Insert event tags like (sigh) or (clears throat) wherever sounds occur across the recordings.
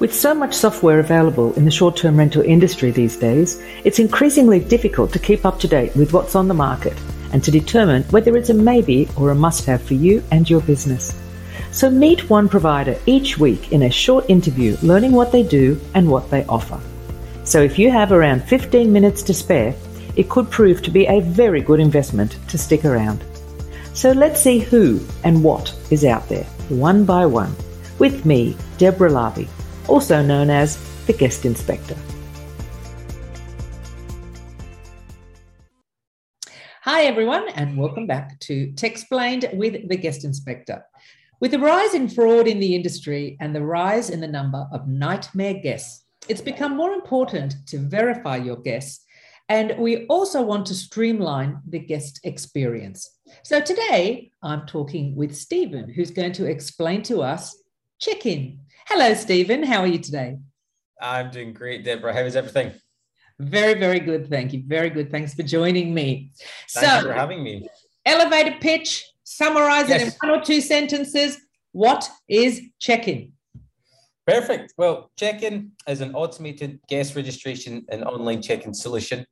With so much software available in the short term rental industry these days, it's increasingly difficult to keep up to date with what's on the market and to determine whether it's a maybe or a must have for you and your business. So meet one provider each week in a short interview learning what they do and what they offer. So if you have around 15 minutes to spare, it could prove to be a very good investment to stick around. So let's see who and what is out there, one by one, with me, Deborah Larby also known as the Guest Innspector. Hi, everyone, and welcome back to Techsplained with the Guest Innspector. With the rise in fraud in the industry and the rise in the number of nightmare guests, it's become more important to verify your guests. And we also want to streamline the guest experience. So today I'm talking with Stephen, who's going to explain to us Chekin. Hello, Stephen. How are you today? I'm doing great, Deborah. How is everything? Very, very good. Thank you. Very good. Thanks for joining me. Thank so, for having me. Elevator pitch, summarize yes. it in one or two sentences. What is Chekin? Perfect. Well, Chekin is an automated guest registration and online check in solution.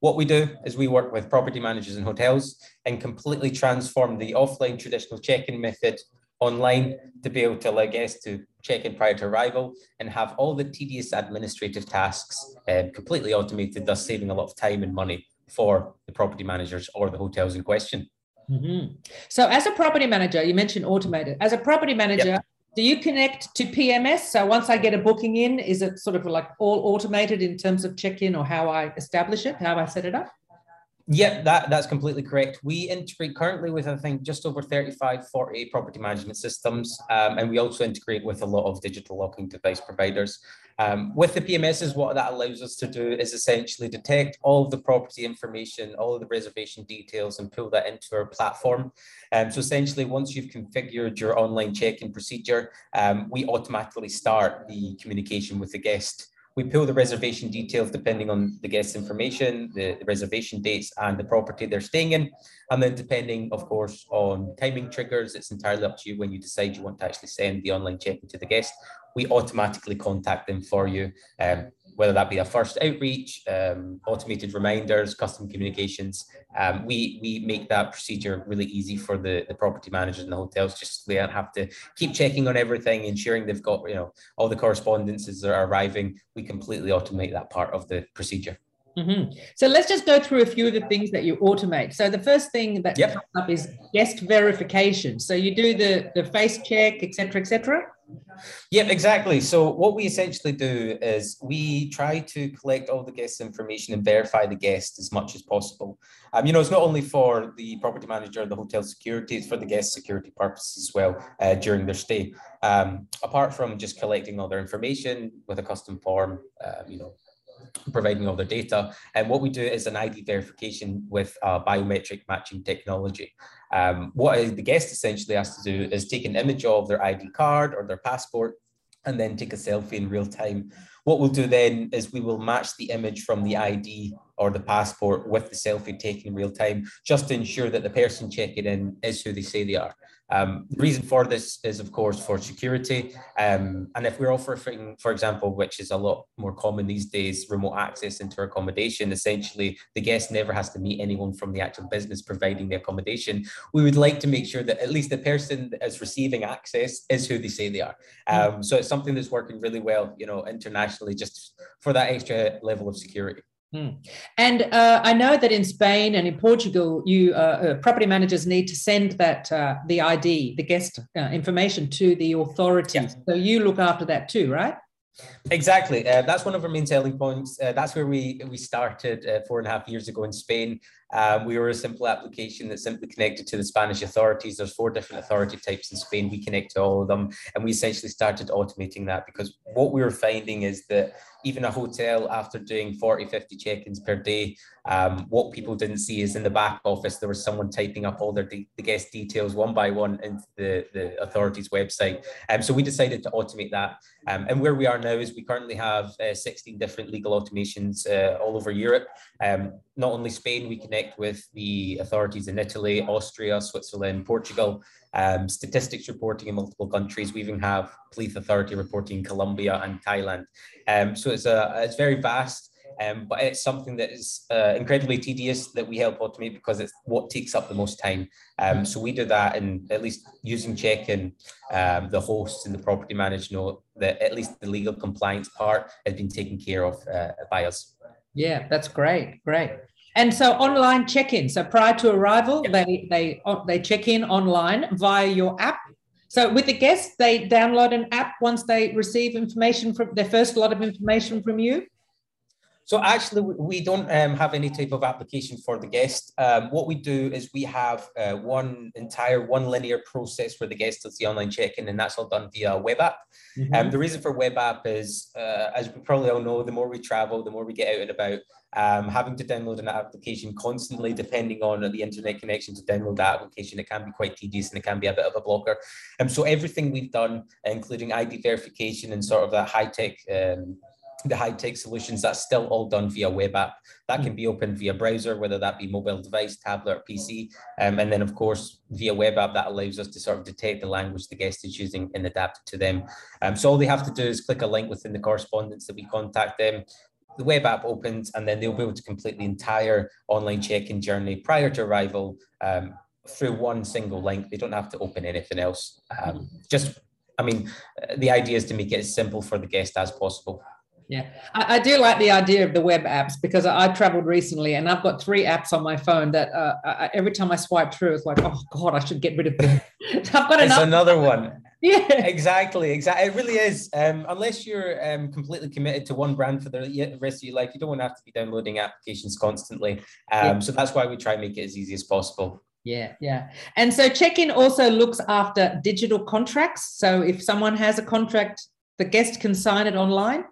What we do is we work with property managers and hotels and completely transform the offline traditional check in method online to be able to allow guests to check in prior to arrival and have all the tedious administrative tasks uh, completely automated, thus saving a lot of time and money for the property managers or the hotels in question. Mm-hmm. So, as a property manager, you mentioned automated. As a property manager, yep. do you connect to PMS? So, once I get a booking in, is it sort of like all automated in terms of check in or how I establish it, how I set it up? Yeah, that, that's completely correct. We integrate currently with, I think, just over 35, 40 property management systems. Um, and we also integrate with a lot of digital locking device providers. Um, with the PMSs, what that allows us to do is essentially detect all of the property information, all of the reservation details, and pull that into our platform. Um, so essentially, once you've configured your online check-in procedure, um, we automatically start the communication with the guest. We pull the reservation details depending on the guest's information, the, the, reservation dates, and the property they're staying in. And then, depending, of course, on timing triggers, it's entirely up to you when you decide you want to actually send the online check-in to the guest. We automatically contact them for you. Um, whether that be a first outreach, um, automated reminders, custom communications. Um, we we make that procedure really easy for the, the property managers and the hotels, just so they don't have to keep checking on everything, ensuring they've got you know all the correspondences that are arriving. We completely automate that part of the procedure. Mm-hmm. So let's just go through a few of the things that you automate. So the first thing that yep. comes up is guest verification. So you do the the face check, etc., etc. Yep, exactly. So what we essentially do is we try to collect all the guest information and verify the guest as much as possible. Um, you know, it's not only for the property manager, the hotel security, it's for the guest security purposes as well uh, during their stay. Um, apart from just collecting all their information with a custom form, uh, you know, providing all their data. And what we do is an ID verification with uh, biometric matching technology. Um, what the guest essentially has to do is take an image of their ID card or their passport and then take a selfie in real time. What we'll do then is we will match the image from the ID or the passport with the selfie taken in real time, just to ensure that the person checking in is who they say they are. Um, the reason for this is, of course, for security. Um, and if we're offering, for example, which is a lot more common these days, remote access into accommodation, essentially the guest never has to meet anyone from the actual business providing the accommodation. We would like to make sure that at least the person that is receiving access is who they say they are. Um, so it's something that's working really well, you know, internationally, just for that extra level of security. Hmm. And uh, I know that in Spain and in Portugal, you uh, uh, property managers need to send that uh, the ID, the guest uh, information to the authorities. Yeah. So you look after that too, right? Exactly. Uh, that's one of our main selling points. Uh, that's where we we started uh, four and a half years ago in Spain. Um, we were a simple application that simply connected to the Spanish authorities. There's four different authority types in Spain. We connect to all of them, and we essentially started automating that because what we were finding is that even a hotel after doing 40 50 check-ins per day um, what people didn't see is in the back office there was someone typing up all their de- the guest details one by one into the, the authorities website um, so we decided to automate that um, and where we are now is we currently have uh, 16 different legal automations uh, all over europe um, not only spain we connect with the authorities in italy austria switzerland portugal um, statistics reporting in multiple countries. We even have police authority reporting in Colombia and Thailand. Um, so it's a it's very vast. Um, but it's something that is uh, incredibly tedious that we help automate because it's what takes up the most time. Um, so we do that, and at least using Chekin, um, the hosts and the property manager know that at least the legal compliance part has been taken care of uh, by us. Yeah, that's great, great. And so online check-in. So prior to arrival, they they they check in online via your app. So with the guests, they download an app once they receive information from their first lot of information from you. So actually, we don't um, have any type of application for the guest. Um, what we do is we have uh, one entire one linear process where the guest does the online check-in, and that's all done via web app. Mm-hmm. Um, the reason for web app is, uh, as we probably all know, the more we travel, the more we get out and about. Um, having to download an application constantly, depending on the internet connection to download that application, it can be quite tedious and it can be a bit of a blocker. And um, so everything we've done, including ID verification and sort of that high tech um, the high tech solutions, that's still all done via web app. That can be opened via browser, whether that be mobile device, tablet, or PC. Um, and then, of course, via web app, that allows us to sort of detect the language the guest is using and adapt it to them. Um, so all they have to do is click a link within the correspondence that we contact them. The web app opens, and then they'll be able to complete the entire online check-in journey prior to arrival um, through one single link. They don't have to open anything else. Um, just, I mean, the idea is to make it as simple for the guest as possible. Yeah, I, I, do like the idea of the web apps because I, traveled recently and I've got three apps on my phone that uh, I, every time I swipe through, it's like, oh God, I should get rid of them. (laughs) I've got it's another one. (laughs) Yeah, exactly, exactly. It really is. Um, unless you're um, completely committed to one brand for the rest of your life, you don't want to have to be downloading applications constantly. Um, yeah. So that's why we try and make it as easy as possible. Yeah, yeah. And so Chekin also looks after digital contracts. So if someone has a contract, the guest can sign it online.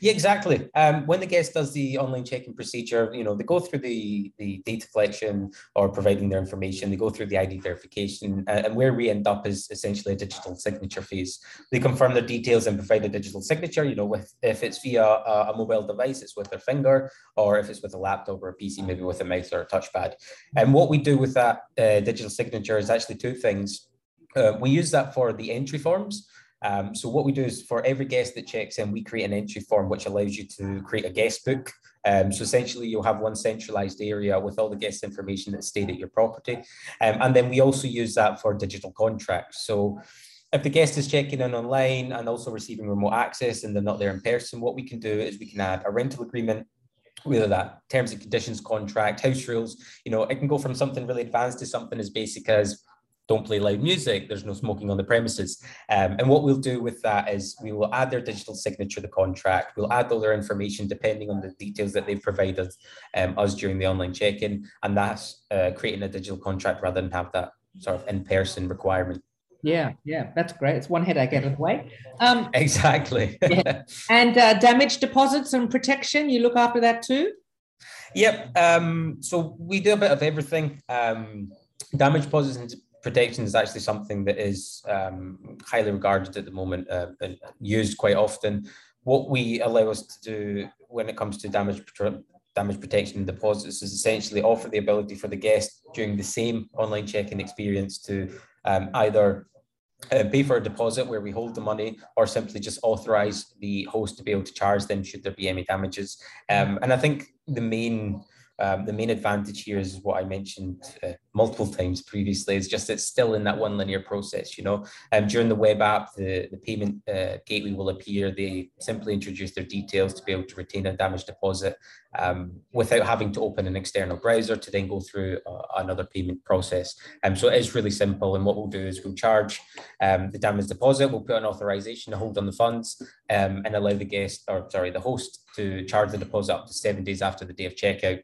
Yeah, exactly. Um, when the guest does the online check-in procedure, you know, they go through the, the data collection or providing their information, they go through the ID verification, uh, and where we end up is essentially a digital signature phase. They confirm their details and provide a digital signature, you know, with if it's via a, a mobile device, it's with their finger, or if it's with a laptop or a PC, maybe with a mouse or a touchpad. And what we do with that uh, digital signature is actually two things. Uh, we use that for the entry forms. Um, so what we do is for every guest that checks in, we create an entry form which allows you to create a guest book. Um, so essentially, you'll have one centralized area with all the guest information that stayed at your property, um, and then we also use that for digital contracts. So if the guest is checking in online and also receiving remote access and they're not there in person, what we can do is we can add a rental agreement whether that terms and conditions contract, house rules, you know, it can go from something really advanced to something as basic as don't play loud music, there's no smoking on the premises. Um, and what we'll do with that is we will add their digital signature to the contract. We'll add all their information depending on the details that they've provided um, us during the online check-in. And that's uh, creating a digital contract rather than have that sort of in-person requirement. Yeah, yeah, that's great. It's one headache out of the way. Um, (laughs) exactly. yeah. And uh, damage deposits and protection, you look after that too? Yep. Um, so we do a bit of everything. Um, damage deposits and protection is actually something that is um, highly regarded at the moment uh, and used quite often. What we allow us to do when it comes to damage damage protection and deposits is essentially offer the ability for the guest during the same online check-in experience to um, either uh, pay for a deposit where we hold the money or simply just authorize the host to be able to charge them should there be any damages. Um, and I think the main um, the main advantage here is what I mentioned uh, multiple times previously is just it's still in that one linear process. You know, um, during the web app, the, the payment uh, gateway will appear. They simply introduce their details to be able to retain a damage deposit um, without having to open an external browser to then go through uh, another payment process. Um, so it is really simple. And what we'll do is we'll charge um, the damage deposit. We'll put an authorization to hold on the funds um, and allow the guest or sorry the host to charge the deposit up to seven days after the day of checkout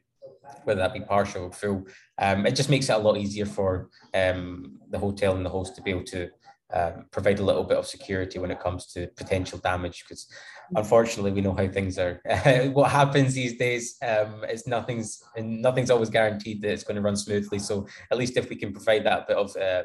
whether that be partial or full. Um, it just makes it a lot easier for um, the hotel and the host to be able to um, provide a little bit of security when it comes to potential damage because unfortunately we know how things are (laughs) what happens these days. Um, is nothing's and nothing's always guaranteed that it's going to run smoothly. So at least if we can provide that bit of uh,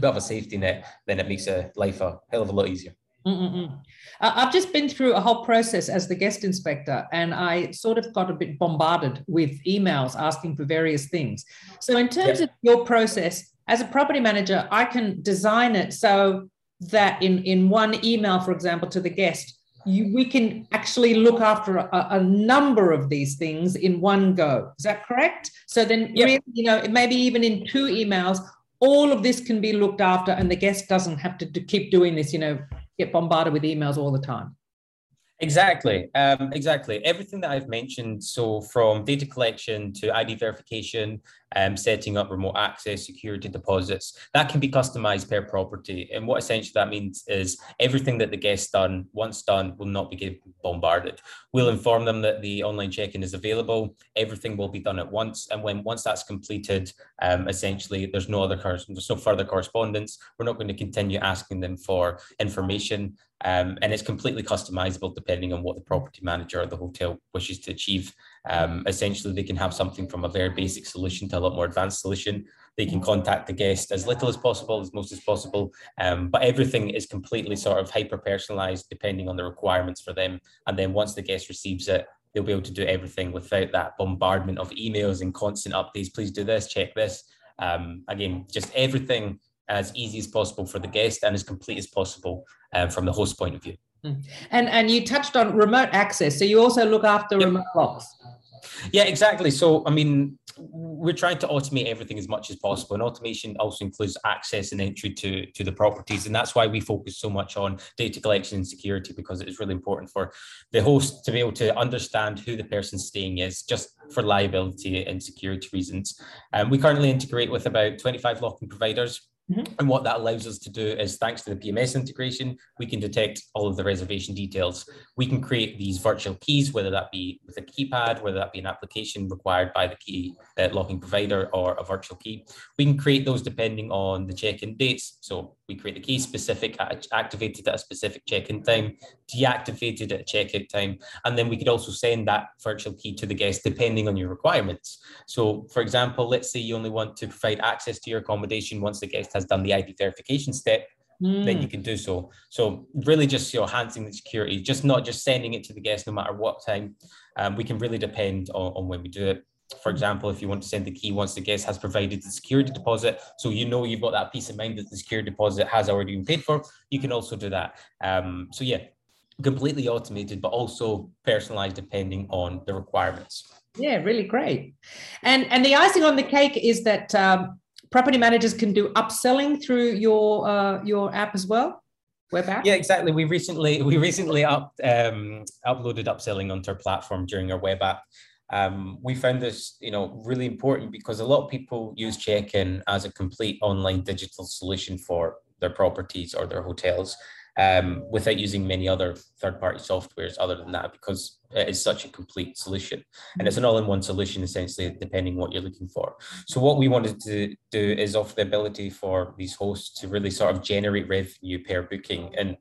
bit of a safety net then it makes a life a hell of a lot easier Mm-mm-mm. I've just been through a whole process as the Guest Innspector, and I sort of got a bit bombarded with emails asking for various things. So, in terms yep. of your process, as a property manager, I can design it so that in, in one email, for example, to the guest, you, we can actually look after a, a, number of these things in one go. Is that correct? So then, yep. really, you know, maybe even in two emails, all of this can be looked after, and the guest doesn't have to, to keep doing this. You know, get bombarded with emails all the time. Exactly, um, exactly. Everything that I've mentioned, so from data collection to ID verification, um, setting up remote access, security deposits, that can be customized per property. And what essentially that means is everything that the guest done, once done, will not be bombarded. We'll inform them that the online check-in is available. Everything will be done at once. And when once that's completed, um, essentially there's no other there's no further correspondence. We're not going to continue asking them for information. Um, and it's completely customizable depending on what the property manager or the hotel wishes to achieve. Um, essentially, they can have something from a very basic solution to a lot more advanced solution. They can contact the guest as little as possible, as most as possible, um, but everything is completely sort of hyper personalized depending on the requirements for them. And then once the guest receives it, they'll be able to do everything without that bombardment of emails and constant updates. Please do this, check this. Um, again, just everything as easy as possible for the guest and as complete as possible uh, from the host point of view. Hmm. And and you touched on remote access, so you also look after yep. remote locks. Yeah, exactly. So, I mean, we're trying to automate everything as much as possible, and automation also includes access and entry to to the properties, and that's why we focus so much on data collection and security because it is really important for the host to be able to understand who the person staying is, just for liability and security reasons. And um, we currently integrate with about 25 locking providers Mm-hmm. And what that allows us to do is, thanks to the PMS integration, we can detect all of the reservation details. We can create these virtual keys, whether that be with a keypad, whether that be an application required by the key uh, locking provider or a virtual key. We can create those depending on the check-in dates. So we create the key specific, activated at a specific check-in time, deactivated at checkout time, and then we could also send that virtual key to the guest depending on your requirements. So, for example, let's say you only want to provide access to your accommodation once the guest has done the ID verification step. Mm. Then you can do so. So really, just you know, enhancing the security, just not just sending it to the guest no matter what time. Um, we can really depend on, on when we do it. For example, if you want to send the key once the guest has provided the security deposit, so you know you've got that peace of mind that the security deposit has already been paid for, you can also do that. Um, so yeah, completely automated, but also personalized depending on the requirements. Yeah, really great. And and the icing on the cake is that um, property managers can do upselling through your uh, your app as well. Web app. Yeah, exactly. We recently (laughs) we recently up um, uploaded upselling onto our platform during our web app. Um, we found this, you know, really important because a lot of people use Chekin as a complete online digital solution for their properties or their hotels um, without using many other third-party softwares other than that because it is such a complete solution. And it's an all-in-one solution essentially depending what you're looking for. So what we wanted to do is offer the ability for these hosts to really sort of generate revenue per booking. And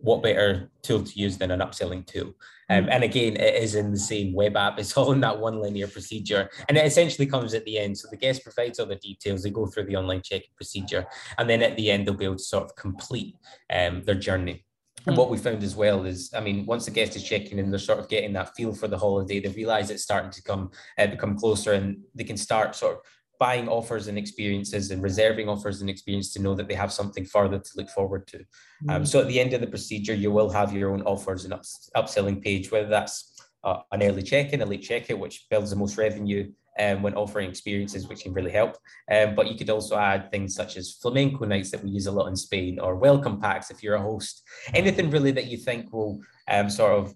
what better tool to use than an upselling tool um, mm. and again, it is in the same web app. It's all in that one linear procedure. And it essentially comes at the end. So the guest provides all the details. They go through the online check-in procedure. And then at the end, they'll be able to sort of complete um, their journey. And mm. what we found as well is, I mean, once the guest is checking in, they're sort of getting that feel for the holiday. They realize it's starting to come uh, become closer, and they can start sort of buying offers and experiences and reserving offers and experience to know that they have something further to look forward to. Mm-hmm. Um, so at the end of the procedure, you will have your own offers and ups- upselling page, whether that's uh, an early check-in, a late checkout, which builds the most revenue um, when offering experiences, which can really help. Um, but you could also add things such as flamenco nights that we use a lot in Spain, or welcome packs if you're a host. Anything really that you think will um, sort of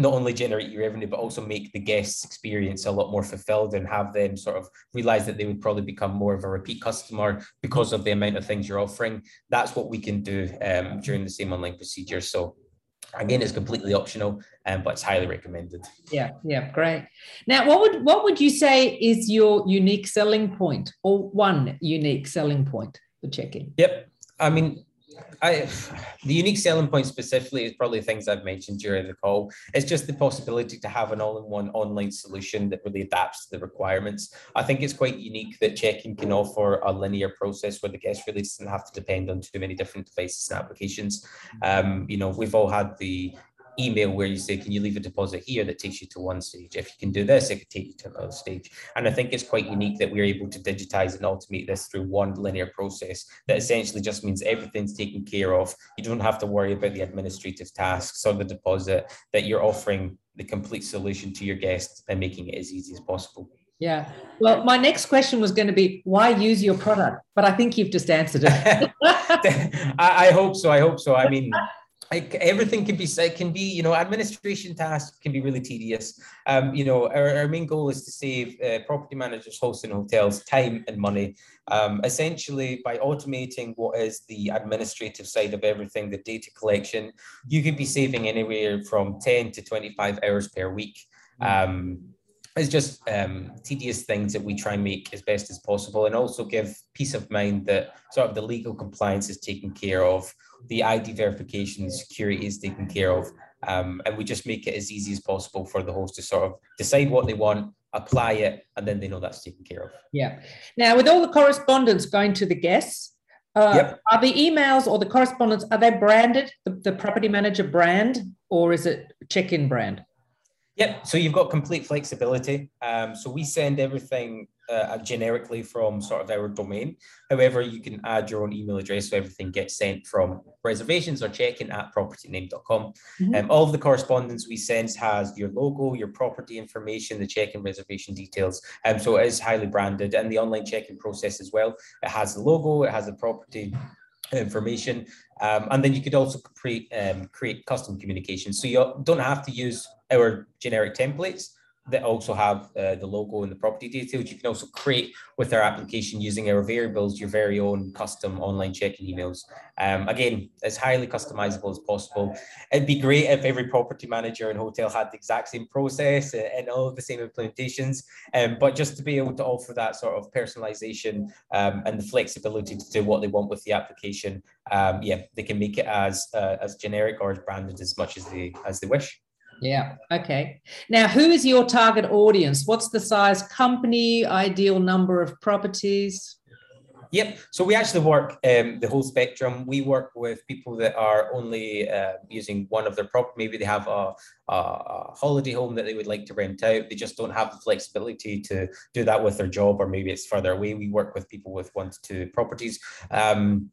not only generate your revenue, but also make the guests' experience a lot more fulfilled and have them sort of realize that they would probably become more of a repeat customer because of the amount of things you're offering. That's what we can do um, during the same online procedure. So again, it's completely optional, um, but it's highly recommended. Yeah, yeah, great. Now, what would what would you say is your unique selling point, or one unique selling point for Chekin? Yep. I mean, I, the unique selling point specifically is probably things I've mentioned during the call. It's just the possibility to have an all-in-one online solution that really adapts to the requirements. I think it's quite unique that Chekin can offer a linear process where the guest really doesn't have to depend on too many different devices and applications. Um, you know, we've all had the email where you say, can you leave a deposit here that takes you to one stage? If you can do this, it could take you to another stage. And I think it's quite unique that we're able to digitize and automate this through one linear process that essentially just means everything's taken care of. You don't have to worry about the administrative tasks or the deposit, that you're offering the complete solution to your guest and making it as easy as possible. Yeah. Well, my next question was going to be why use your product, but I think you've just answered it. (laughs) I, I hope so. I hope so. I mean, like everything can be said can be you know administration tasks can be really tedious. Um, you know our, our main goal is to save uh, property managers hosts and hotels time and money. Um, essentially by automating what is the administrative side of everything the data collection you could be saving anywhere from 10 to 25 hours per week. Um, it's just um, tedious things that we try and make as best as possible and also give peace of mind that sort of the legal compliance is taken care of the id verification security is taken care of um, and we just make it as easy as possible for the host to sort of decide what they want apply it and then they know that's taken care of yeah now with all the correspondence going to the guests uh, yep. are the emails or the correspondence are they branded the, the property manager brand or is it Chekin brand Yep. So you've got complete flexibility. Um, so we send everything uh, generically from sort of our domain. However, you can add your own email address so everything gets sent from reservations or check-in at propertyname.com. Mm-hmm. Um, all of the correspondence we send has your logo, your property information, the check-in reservation details. Um, so it is highly branded and the online check-in process as well. It has the logo, it has the property information. Um, and then you could also create, um, create custom communications. So you don't have to use our generic templates that also have uh, the logo and the property details. You can also create with our application using our variables, your very own custom online check-in emails. Um, again, as highly customizable as possible. It'd be great if every property manager and hotel had the exact same process and all of the same implementations. Um, but just to be able to offer that sort of personalization um, and the flexibility to do what they want with the application, um, yeah, they can make it as uh, as generic or as branded as much as they as they wish. Yeah. Okay. Now, who is your target audience? What's the size company, ideal number of properties? Yep. So we actually work um, the whole spectrum. We work with people that are only uh, using one of their property. Maybe they have a, a, a, holiday home that they would like to rent out. They just don't have the flexibility to do that with their job, or maybe it's further away. We work with people with one to two properties. Um,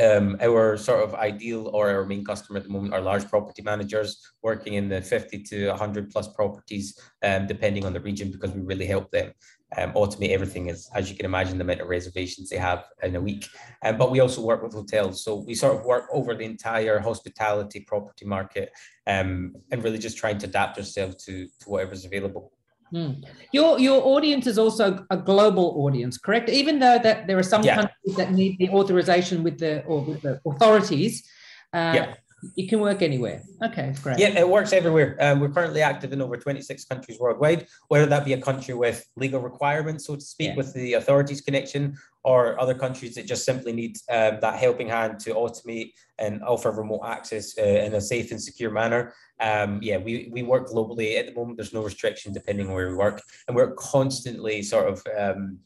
um, our sort of ideal or our main customer at the moment are large property managers working in the 50 to 100 plus properties, um, depending on the region, because we really help them um, automate everything, as, as you can imagine, the amount of reservations they have in a week. Um, but we also work with hotels. So we sort of work over the entire hospitality property market um, and really just trying to adapt ourselves to, to whatever's available. Hmm. Your your audience is also a global audience, correct? Even though that there are some yeah. countries that need the authorization with the or with the authorities, uh, yeah. You can work anywhere. Okay, great. Yeah, it works everywhere. Um, we're currently active in over 26 countries worldwide, whether that be a country with legal requirements, so to speak, yeah. with the authorities connection, or other countries that just simply need um, that helping hand to automate and offer remote access uh, in a safe and secure manner. Um, yeah, we, we work globally at the moment. There's no restriction depending on where we work, and we're constantly sort of um,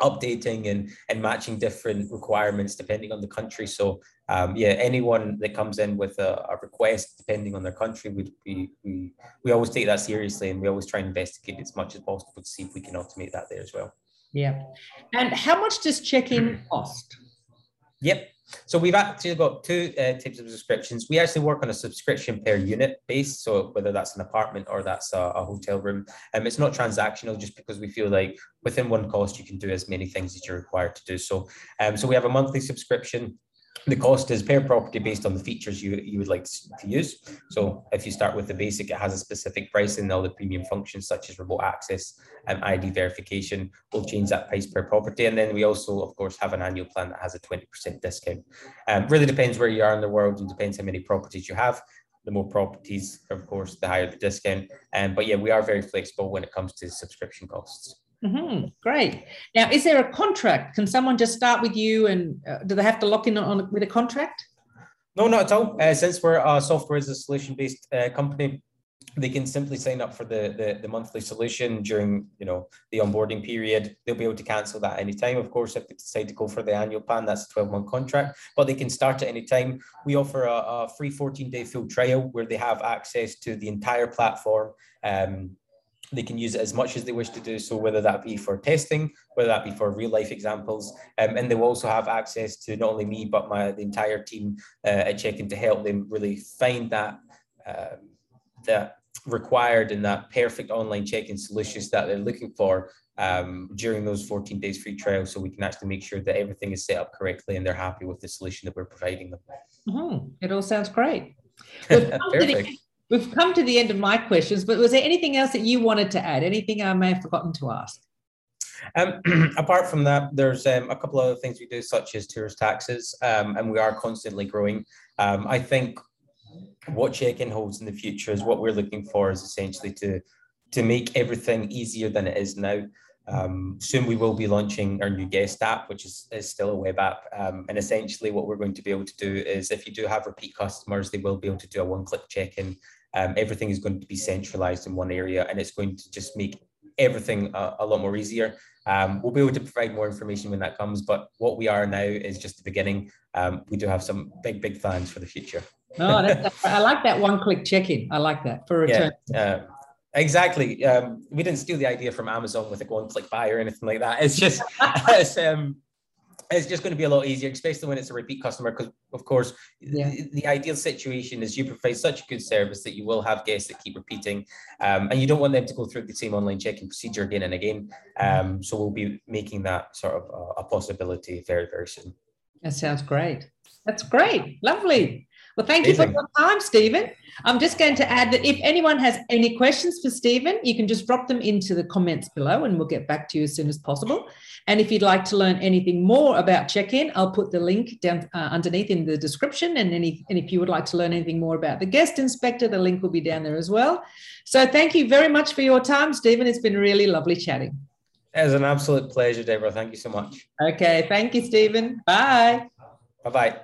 updating and and matching different requirements depending on the country. So um, yeah, anyone that comes in with a, a request depending on their country, we, we we we always take that seriously, and we always try and investigate as much as possible to see if we can automate that there as well. Yeah, and how much does Chekin cost? Yep. So we've actually got two uh, types of subscriptions. We actually work on a subscription per unit base. So whether that's an apartment or that's a, a hotel room, um, it's not transactional just because we feel like within one cost, you can do as many things as you're required to do. So, um, so we have a monthly subscription the cost is per property based on the features you, you would like to use. So if you start with the basic, it has a specific price and all the premium functions such as remote access and ID verification. We'll change that price per property. And then we also, of course, have an annual plan that has a 20% discount. Um, really depends where you are in the world and depends how many properties you have. The more properties, of course, the higher the discount. Um, but yeah, we are very flexible when it comes to subscription costs. Mm-hmm. Great. Now, is there a contract? Can someone just start with you, and uh, do they have to lock in on with a contract? No, not at all. Uh, since we're a software as a solution based uh, company, they can simply sign up for the, the, the monthly solution during you know the onboarding period they'll be able to cancel that anytime of course if they decide to go for the annual plan that's a 12 month contract but they can start at any time we offer a, a free 14 day full trial where they have access to the entire platform um, they can use it as much as they wish to do so, whether that be for testing, whether that be for real life examples. Um, and they will also have access to not only me, but my the entire team uh, at Chekin to help them really find that, uh, that required and that perfect online check-in solutions that they're looking for um, during those 14 days free trial so we can actually make sure that everything is set up correctly and they're happy with the solution that we're providing them. Mm-hmm. It all sounds great. (laughs) We've (laughs) come, the, we've come, to the, end of my questions, but was there anything else that you wanted to add? Anything I may have forgotten to ask? Um, (clears throat) apart from that, there's um, a couple of other things we do, such as tourist taxes, um, and we are constantly growing. Um, I think what Chekin holds in the future is what we're looking for is essentially to to make everything easier than it is now. Um, soon we will be launching our new guest app, which is, is still a web app. Um, and essentially what we're going to be able to do is if you do have repeat customers, they will be able to do a one-click check-in. Um, everything is going to be centralized in one area and it's going to just make everything a, a lot more easier. Um, we'll be able to provide more information when that comes, but what we are now is just the beginning. Um, we do have some big, big plans for the future. No, I like that one-click check-in. I like that for return. Yeah, uh, exactly. Um, we didn't steal the idea from Amazon with a one-click buy or anything like that. It's just, (laughs) it's, um, it's just going to be a lot easier, especially when it's a repeat customer. Because of course, yeah. the, the, ideal situation is you provide such a good service that you will have guests that keep repeating, um, and you don't want them to go through the same online check-in procedure again and again. Um, so we'll be making that sort of a, a possibility very, very soon. That sounds great. That's great. Lovely. Well, thank Amazing. you for your time, Stephen. I'm just going to add that if anyone has any questions for Stephen, you can just drop them into the comments below and we'll get back to you as soon as possible. And if you'd like to learn anything more about Chekin, I'll put the link down uh, underneath in the description. And, any, and if you would like to learn anything more about the Guest Innspector, the link will be down there as well. So thank you very much for your time, Stephen. It's been really lovely chatting. It was an absolute pleasure, Deborah. Thank you so much. Okay. Thank you, Stephen. Bye. Bye-bye.